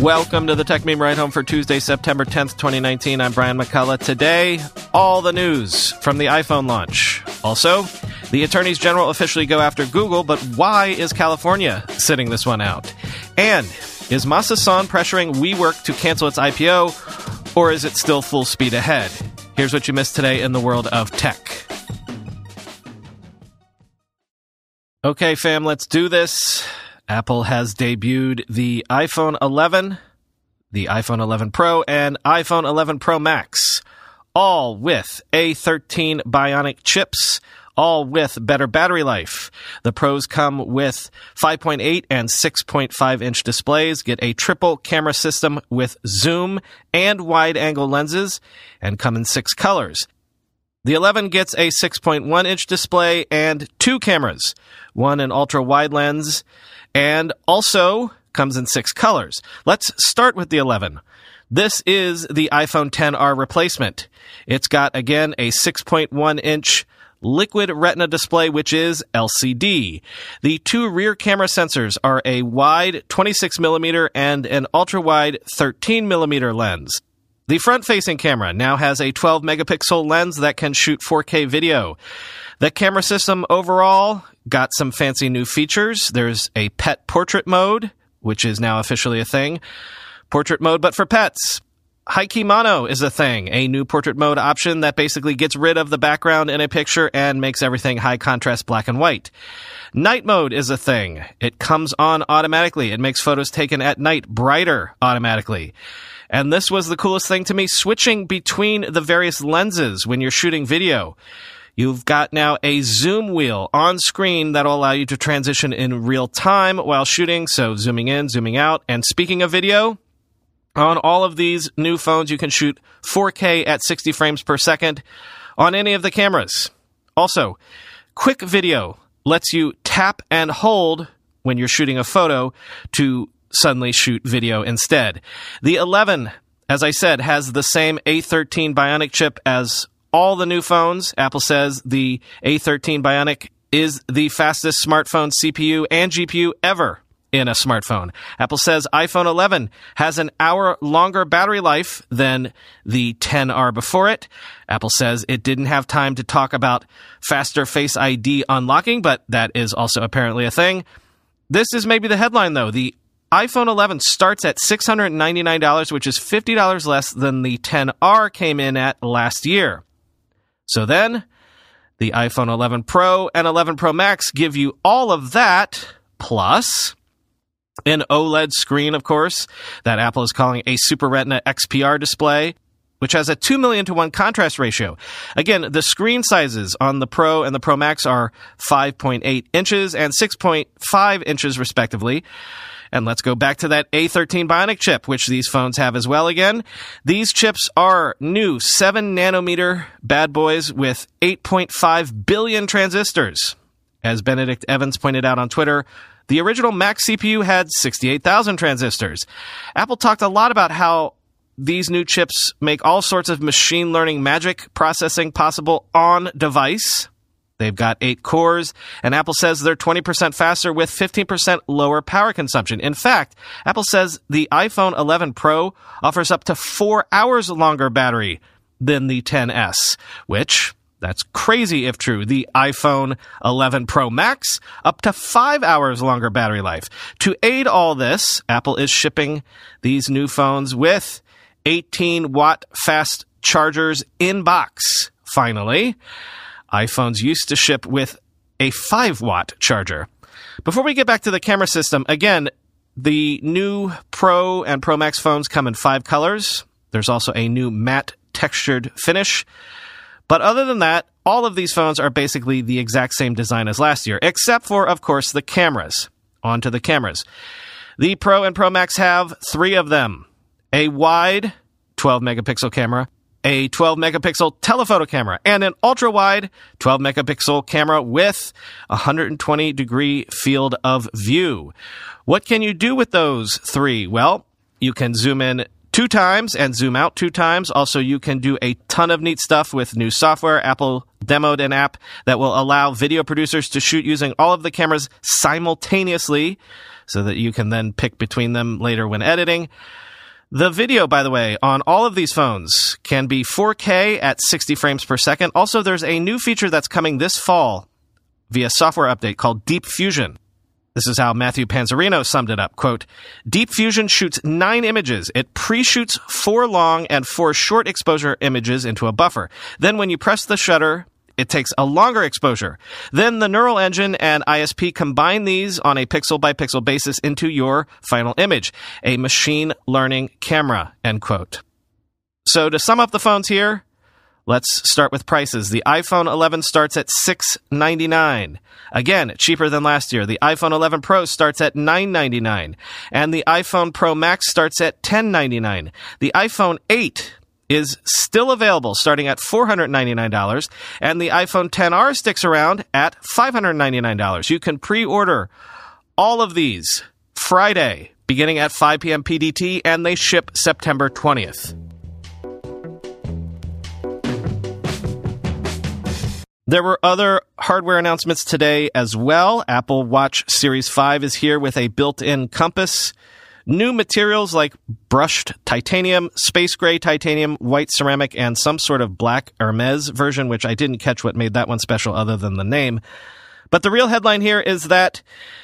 Welcome to the Techmeme Ride Home for Tuesday, September 10th, 2019. I'm Brian McCullough. Today, all the news from the iPhone launch. Also, the attorneys general officially go after Google, but why is California sitting this one out? And is Masa Son pressuring WeWork to cancel its IPO, or is it still full speed ahead? Here's what you missed today in the world of tech. Okay, fam, let's do this. Apple has debuted the iPhone 11, the iPhone 11 Pro, and iPhone 11 Pro Max, all with A13 Bionic chips, all with better battery life. The Pros come with 5.8 and 6.5 inch displays, get a triple camera system with zoom and wide angle lenses, and come in six colors. The 11 gets a 6.1 inch display and two cameras, one an ultra wide lens and also comes in six colors. Let's start with the 11. This is the iPhone 10R replacement. It's got again a 6.1 inch liquid retina display, which is LCD. The two rear camera sensors are a wide 26 millimeter and an ultra wide 13 millimeter lens. The front facing camera now has a 12 megapixel lens that can shoot 4K video. The camera system overall got some fancy new features. There's a pet portrait mode, which is now officially a thing. Portrait mode, but for pets. High key mono is a thing, a new portrait mode option that basically gets rid of the background in a picture and makes everything high contrast black and white. Night mode is a thing. It comes on automatically. It makes photos taken at night brighter automatically. And this was the coolest thing to me, switching between the various lenses when you're shooting video. You've got now a zoom wheel on screen that'll allow you to transition in real time while shooting. So zooming in, zooming out. And speaking of video, on all of these new phones, you can shoot 4K at 60 frames per second on any of the cameras. Also, quick video lets you tap and hold when you're shooting a photo to suddenly shoot video instead. The 11, as I said, has the same A13 Bionic chip as all the new phones. Apple says the A13 Bionic is the fastest smartphone CPU and GPU ever in a smartphone. Apple says iPhone 11 has an hour longer battery life than the 10R before it. Apple says it didn't have time to talk about faster Face ID unlocking, but that is also apparently a thing. This is maybe the headline though. The iPhone 11 starts at $699, which is $50 less than the 10R came in at last year. So then, the iPhone 11 Pro and 11 Pro Max give you all of that, plus an OLED screen, of course, that Apple is calling a Super Retina XDR display, which has a 2 million to 1 contrast ratio. Again, the screen sizes on the Pro and the Pro Max are 5.8 inches and 6.5 inches, respectively. And let's go back to that A13 Bionic chip, which these phones have as well again. These chips are new 7 nanometer bad boys with 8.5 billion transistors. As Benedict Evans pointed out on Twitter, the original Mac CPU had 68,000 transistors. Apple talked a lot about how these new chips make all sorts of machine learning magic processing possible on device. They've got eight cores, and Apple says they're 20% faster with 15% lower power consumption. In fact, Apple says the iPhone 11 Pro offers up to four hours longer battery than the 10s, which that's crazy if true. The iPhone 11 Pro Max, up to five hours longer battery life. To aid all this, Apple is shipping these new phones with 18 watt fast chargers in box. Finally, iPhones used to ship with a 5 watt charger. Before we get back to the camera system, again, the new Pro and Pro Max phones come in five colors. There's also a new matte textured finish. But other than that, all of these phones are basically the exact same design as last year, except for, of course, the cameras. onto the cameras. The Pro and Pro Max have three of them a wide 12 megapixel camera, a 12 megapixel telephoto camera, and an ultra wide 12 megapixel camera with 120 degree field of view. What can you do with those three? Well, you can zoom in two times and zoom out two times. Also, you can do a ton of neat stuff with new software. Apple demoed an app that will allow video producers to shoot using all of the cameras simultaneously so that you can then pick between them later when editing. The video, by the way, on all of these phones can be 4K at 60 frames per second. Also, there's a new feature that's coming this fall via software update called Deep Fusion. This is how Matthew Panzarino summed it up. Quote, Deep Fusion shoots nine images. It pre-shoots four long and four short exposure images into a buffer. Then when you press the shutter, it takes a longer exposure. Then the neural engine and ISP combine these on a pixel by pixel basis into your final image. A machine learning camera, end quote. So to sum up the phones here, Let's start with prices. The iPhone 11 starts at 699. Again, cheaper than last year. The iPhone 11 Pro starts at 999. And the iPhone Pro Max starts at 1099. The iPhone 8 is still available starting at $499 and the iPhone 10R sticks around at $599. You can pre-order all of these Friday beginning at 5 p.m. PDT and they ship September 20th. There were other hardware announcements today as well. Apple Watch Series 5 is here with a built-in compass. New materials like brushed titanium, space gray titanium, white ceramic, and some sort of black Hermes version, which I didn't catch what made that one special other than the name. But the real headline here is that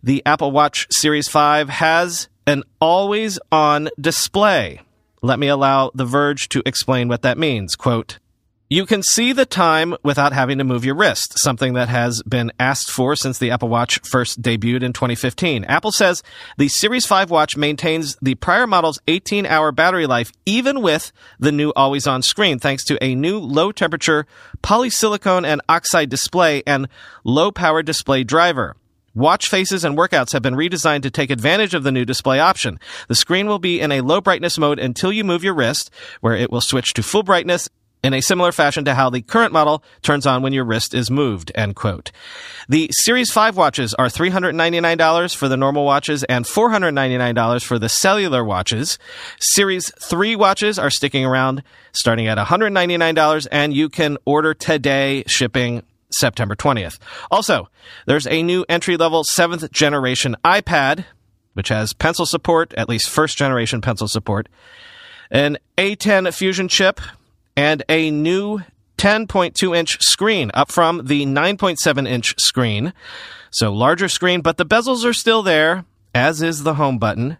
the Apple Watch Series 5 has an always on display. Let me allow The Verge to explain what that means. Quote, you can see the time without having to move your wrist, something that has been asked for since the Apple Watch first debuted in 2015. Apple says the Series 5 watch maintains the prior model's 18 hour battery life even with the new always on screen thanks to a new low temperature polysilicon and oxide display and low power display driver. Watch faces and workouts have been redesigned to take advantage of the new display option. The screen will be in a low brightness mode until you move your wrist, where it will switch to full brightness in a similar fashion to how the current model turns on when your wrist is moved, end quote. The Series 5 watches are $399 for the normal watches and $499 for the cellular watches. Series 3 watches are sticking around starting at $199 and you can order today shipping September 20th. Also, there's a new entry level 7th generation iPad, which has pencil support, at least first generation pencil support, an A10 Fusion chip, and a new 10.2 inch screen up from the 9.7 inch screen. So larger screen, but the bezels are still there, as is the home button.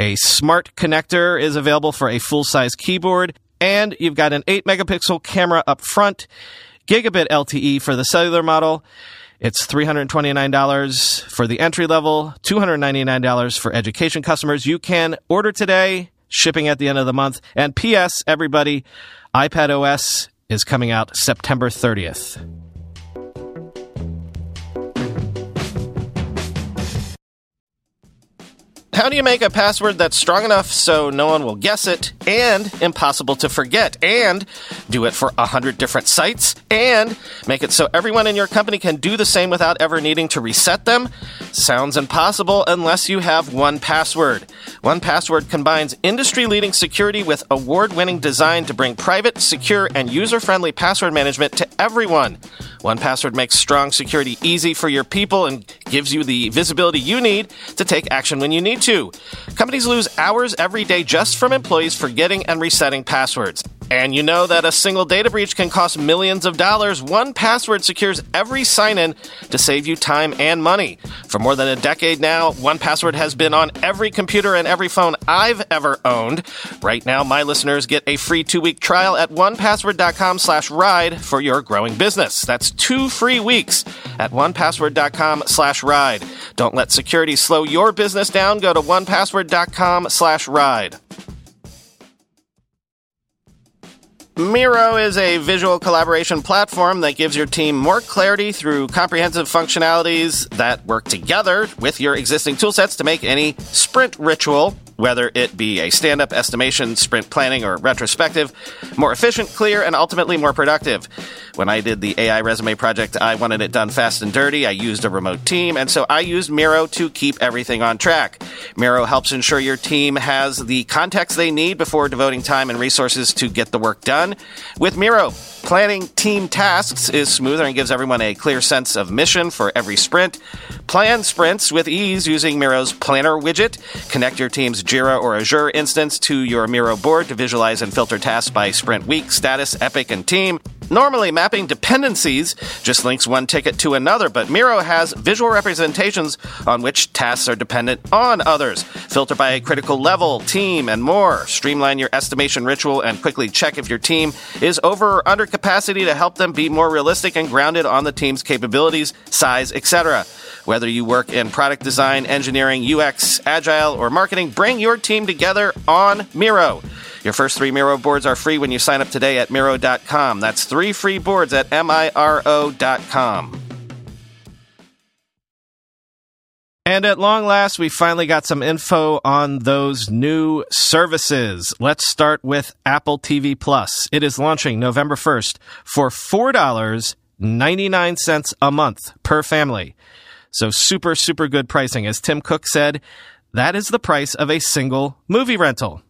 A smart connector is available for a full size keyboard, and you've got an 8 megapixel camera up front, gigabit LTE for the cellular model. It's $329 for the entry level, $299 for education customers. You can order today, shipping at the end of the month. And P.S. everybody, iPadOS is coming out September 30th. How do you make a password that's strong enough so no one will guess it, and impossible to forget, and do it for a hundred different sites, and make it so everyone in your company can do the same without ever needing to reset them? Sounds impossible unless you have 1Password. 1Password combines industry leading security with award winning design to bring private, secure, and user friendly password management to everyone. 1Password makes strong security easy for your people and gives you the visibility you need to take action when you need to. Companies lose hours every day just from employees forgetting and resetting passwords. And you know that a single data breach can cost millions of dollars. 1Password secures every sign in to save you time and money. For more than a decade now, 1Password has been on every computer and every phone I've ever owned. Right now, my listeners get a free two week trial at onepassword.com slash ride for your growing business. That's two free weeks at onepassword.com slash ride. Don't let security slow your business down. Go to onepassword.com slash ride. Miro is a visual collaboration platform that gives your team more clarity through comprehensive functionalities that work together with your existing toolsets to make any sprint ritual whether it be a stand up estimation, sprint planning, or retrospective, more efficient, clear, and ultimately more productive. When I did the AI resume project, I wanted it done fast and dirty. I used a remote team, and so I used Miro to keep everything on track. Miro helps ensure your team has the context they need before devoting time and resources to get the work done. With Miro, planning team tasks is smoother and gives everyone a clear sense of mission for every sprint. Plan sprints with ease using Miro's Planner widget. Connect your team's Jira or Azure instance to your Miro board to visualize and filter tasks by sprint week, status, epic, and team. Normally, mapping dependencies just links one ticket to another, but Miro has visual representations on which tasks are dependent on others. Filter by critical level, team, and more. Streamline your estimation ritual and quickly check if your team is over or under capacity to help them be more realistic and grounded on the team's capabilities, size, etc. Whether you work in product design, engineering, UX, agile, or marketing, bring your team together on Miro. Your first three Miro boards are free when you sign up today at Miro.com. That's three free boards at M-I-R-O.com. And at long last, we finally got some info on those new services. Let's start with Apple TV Plus. It is launching November 1st for $4.99 a month per family. So super, super good pricing. As Tim Cook said, that is the price of a single movie rental.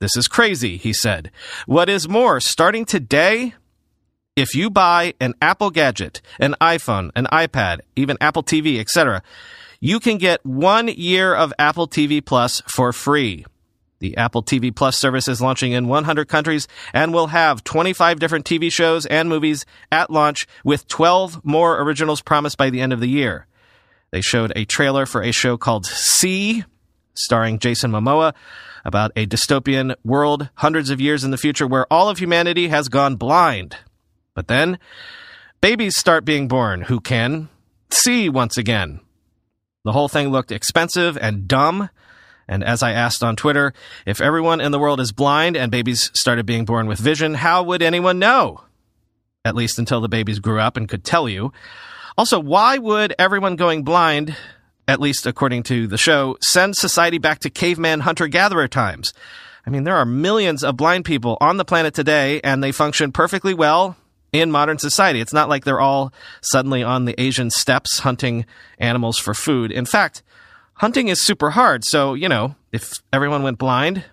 This is crazy, he said. What is more, starting today, if you buy an Apple gadget, an iPhone, an iPad, even Apple TV, etc., you can get one year of Apple TV Plus for free. The Apple TV Plus service is launching in 100 countries and will have 25 different TV shows and movies at launch with 12 more originals promised by the end of the year. They showed a trailer for a show called See, starring Jason Momoa, about a dystopian world hundreds of years in the future where all of humanity has gone blind. But then, babies start being born who can see once again. The whole thing looked expensive and dumb. And as I asked on Twitter, if everyone in the world is blind and babies started being born with vision, how would anyone know? At least until the babies grew up and could tell you. Also, why would everyone going blind, at least according to the show, send society back to caveman hunter gatherer times? I mean, there are millions of blind people on the planet today, and they function perfectly well in modern society. It's not like they're all suddenly on the Asian steppes hunting animals for food. In fact, hunting is super hard. So, you know, if everyone went blind,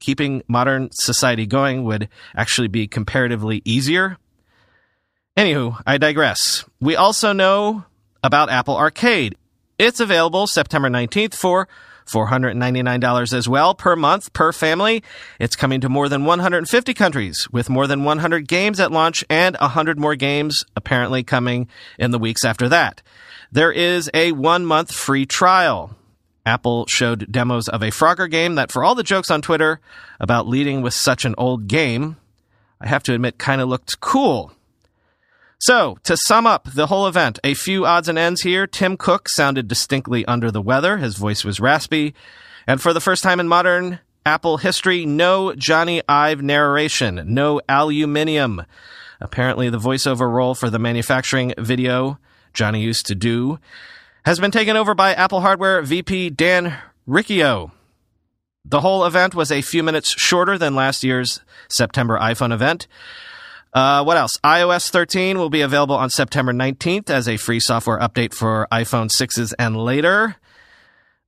keeping modern society going would actually be comparatively easier. Anywho, I digress. We also know about Apple Arcade. It's available September 19th for $499 as well per month per family. It's coming to more than 150 countries with more than 100 games at launch and 100 more games apparently coming in the weeks after that. There is a one month free trial. Apple showed demos of a Frogger game that, for all the jokes on Twitter about leading with such an old game, I have to admit kind of looked cool. So, to sum up the whole event, a few odds and ends here. Tim Cook sounded distinctly under the weather. His voice was raspy. And for the first time in modern Apple history, no Jony Ive narration, no aluminium. Apparently, the voiceover role for the manufacturing video Johnny used to do has been taken over by Apple hardware VP Dan Riccio. The whole event was a few minutes shorter than last year's September iPhone event. Uh, what else? iOS 13 will be available on September 19th as a free software update for iPhone 6s and later.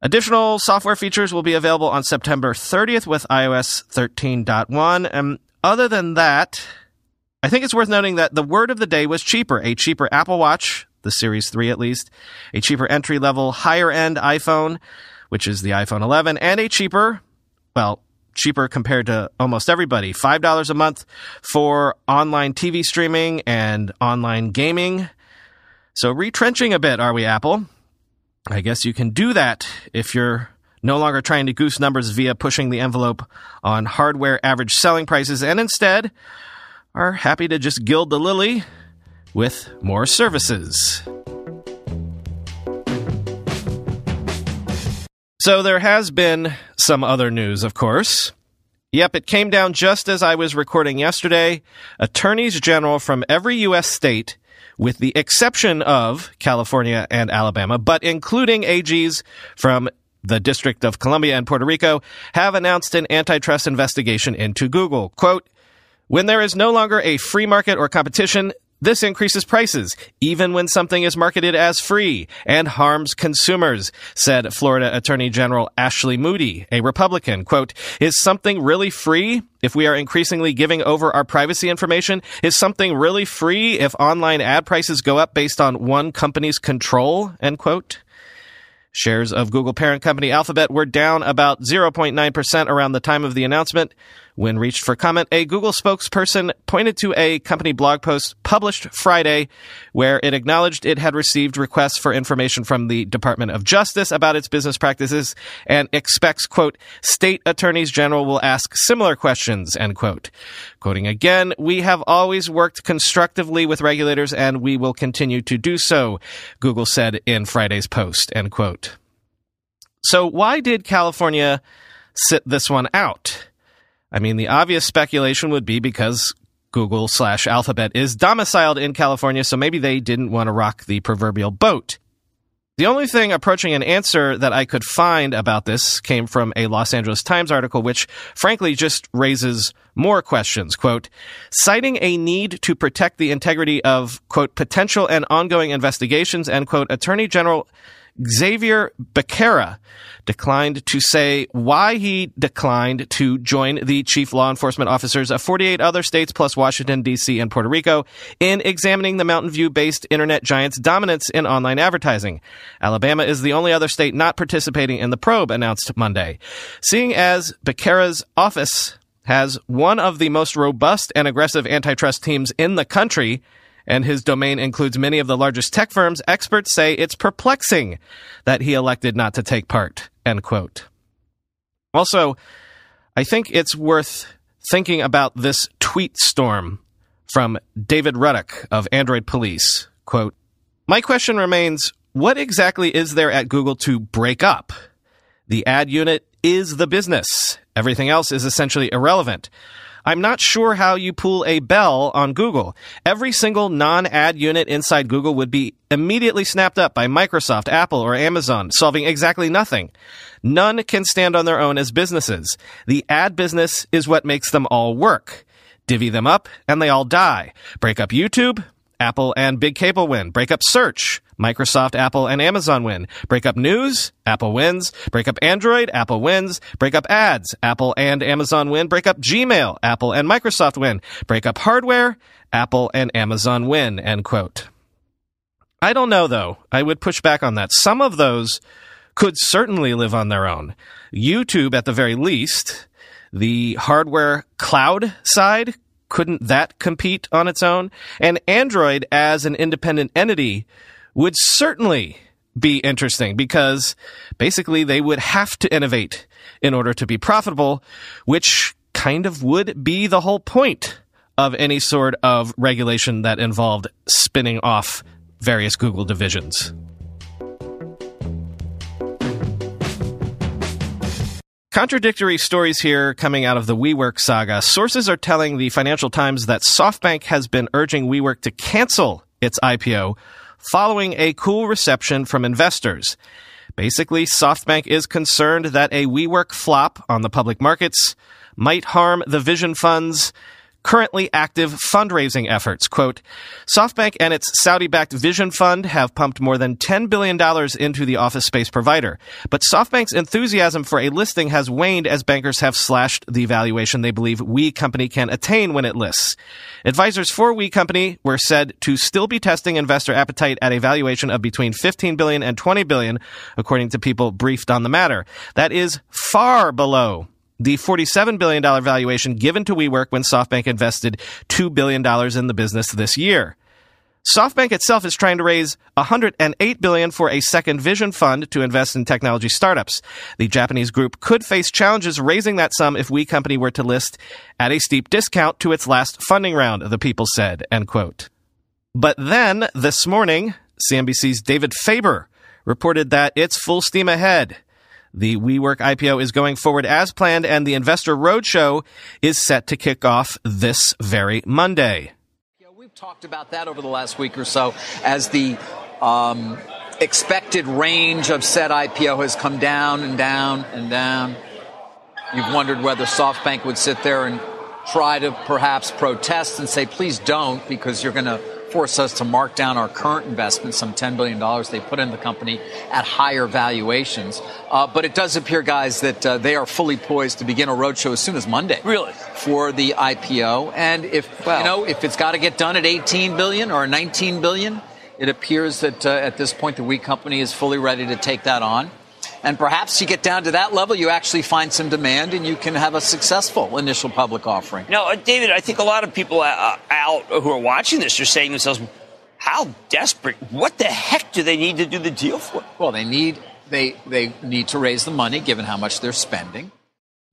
Additional software features will be available on September 30th with iOS 13.1. And other than that, I think it's worth noting that the word of the day was cheaper. A cheaper Apple Watch, the Series 3 at least, a cheaper entry level, higher end iPhone, which is the iPhone 11, and a cheaper, well, cheaper compared to almost everybody. $5 a month for online TV streaming and online gaming. So retrenching a bit, are we, Apple? I guess you can do that if you're no longer trying to goose numbers via pushing the envelope on hardware average selling prices and instead are happy to just gild the lily with more services. So there has been some other news, of course. Yep, it came down just as I was recording yesterday. Attorneys general from every U.S. state, with the exception of California and Alabama, but including AGs from the District of Columbia and Puerto Rico, have announced an antitrust investigation into Google. Quote, when there is no longer a free market or competition, this increases prices, even when something is marketed as free and harms consumers, said Florida Attorney General Ashley Moody, a Republican. Quote, is something really free if we are increasingly giving over our privacy information? Is something really free if online ad prices go up based on one company's control? End quote. Shares of Google parent company Alphabet were down about 0.9% around the time of the announcement. When reached for comment, a Google spokesperson pointed to a company blog post published Friday where it acknowledged it had received requests for information from the Department of Justice about its business practices and expects, quote, state attorneys general will ask similar questions, end quote. Quoting again, we have always worked constructively with regulators and we will continue to do so, Google said in Friday's post, end quote. So why did California sit this one out? I mean, the obvious speculation would be because Google slash Alphabet is domiciled in California, so maybe they didn't want to rock the proverbial boat. The only thing approaching an answer that I could find about this came from a Los Angeles Times article, which frankly just raises more questions. Quote, citing a need to protect the integrity of, quote, potential and ongoing investigations, end quote, Attorney General Xavier Becerra declined to say why he declined to join the chief law enforcement officers of 48 other states plus Washington, D.C. and Puerto Rico in examining the Mountain View based internet giant's dominance in online advertising. Alabama is the only other state not participating in the probe, announced Monday. Seeing as Becerra's office has one of the most robust and aggressive antitrust teams in the country, and his domain includes many of the largest tech firms, experts say it's perplexing that he elected not to take part. End quote. Also, I think it's worth thinking about this tweet storm from David Ruddock of Android Police. Quote, My question remains, what exactly is there at Google to break up? The ad unit is the business. Everything else is essentially irrelevant. I'm not sure how you pull a bell on Google. Every single non-ad unit inside Google would be immediately snapped up by Microsoft, Apple, or Amazon, solving exactly nothing. None can stand on their own as businesses. The ad business is what makes them all work. Divvy them up and they all die. Break up YouTube, Apple and Big Cable win. Break up search. Microsoft, Apple, and Amazon win. Break up news. Apple wins. Break up Android. Apple wins. Break up ads. Apple and Amazon win. Break up Gmail. Apple and Microsoft win. Break up hardware. Apple and Amazon win. End quote. I don't know though. I would push back on that. Some of those could certainly live on their own. YouTube at the very least. The hardware cloud side couldn't that compete on its own? And Android as an independent entity would certainly be interesting because basically they would have to innovate in order to be profitable, which kind of would be the whole point of any sort of regulation that involved spinning off various Google divisions. Contradictory stories here coming out of the WeWork saga. Sources are telling the Financial Times that SoftBank has been urging WeWork to cancel its IPO following a cool reception from investors. Basically, SoftBank is concerned that a WeWork flop on the public markets might harm the Vision Fund's currently active fundraising efforts. Quote, SoftBank and its Saudi-backed Vision Fund have pumped more than $10 billion into the office space provider. But SoftBank's enthusiasm for a listing has waned as bankers have slashed the valuation they believe We Company can attain when it lists. Advisors for We Company were said to still be testing investor appetite at a valuation of between 15 billion and 20 billion, according to people briefed on the matter. That is far below the $47 billion valuation given to WeWork when SoftBank invested $2 billion in the business this year. SoftBank itself is trying to raise 108 billion for a second vision fund to invest in technology startups. The Japanese group could face challenges raising that sum if We Company were to list at a steep discount to its last funding round, the people said, end quote. But then this morning, CNBC's David Faber reported that it's full steam ahead The WeWork IPO is going forward as planned, and the Investor Roadshow is set to kick off this very Monday. Yeah, we've talked about that over the last week or so as the um, expected range of said IPO has come down and down and down. You've wondered whether SoftBank would sit there and try to perhaps protest and say, please don't, because you're going to force us to mark down our current investment, some $10 billion they put in the company at higher valuations. Uh, but it does appear, guys, that uh, they are fully poised to begin a roadshow as soon as Monday. Really? For the IPO. And if, well, you know, if it's got to get done at 18 billion or 19 billion, it appears that uh, at this point the We company is fully ready to take that on. And perhaps you get down to that level, you actually find some demand and you can have a successful initial public offering. No, uh, David, I think a lot of people uh, out who are watching this are saying to themselves, how desperate, what the heck do they need to do the deal for? Well, they need, they, they need to raise the money given how much they're spending.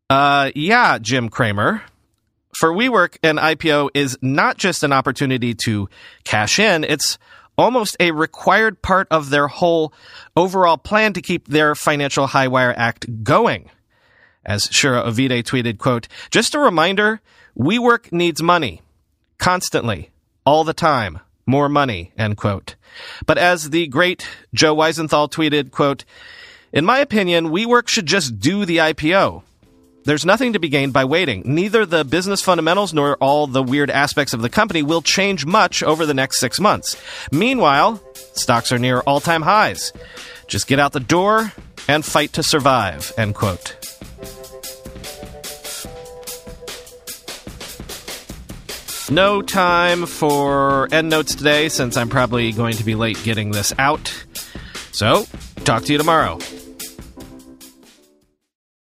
Uh, yeah, Jim Cramer. For WeWork, an IPO is not just an opportunity to cash in, it's almost a required part of their whole overall plan to keep their financial high wire act going. As Shira Ovide tweeted, quote, just a reminder, WeWork needs money. Constantly. All the time. More money, end quote. But as the great Joe Weisenthal tweeted, quote, in my opinion, WeWork should just do the IPO. There's nothing to be gained by waiting. Neither the business fundamentals nor all the weird aspects of the company will change much over the next six months. Meanwhile, stocks are near all time highs. Just get out the door and fight to survive. End quote. No time for endnotes today since I'm probably going to be late getting this out. So, talk to you tomorrow.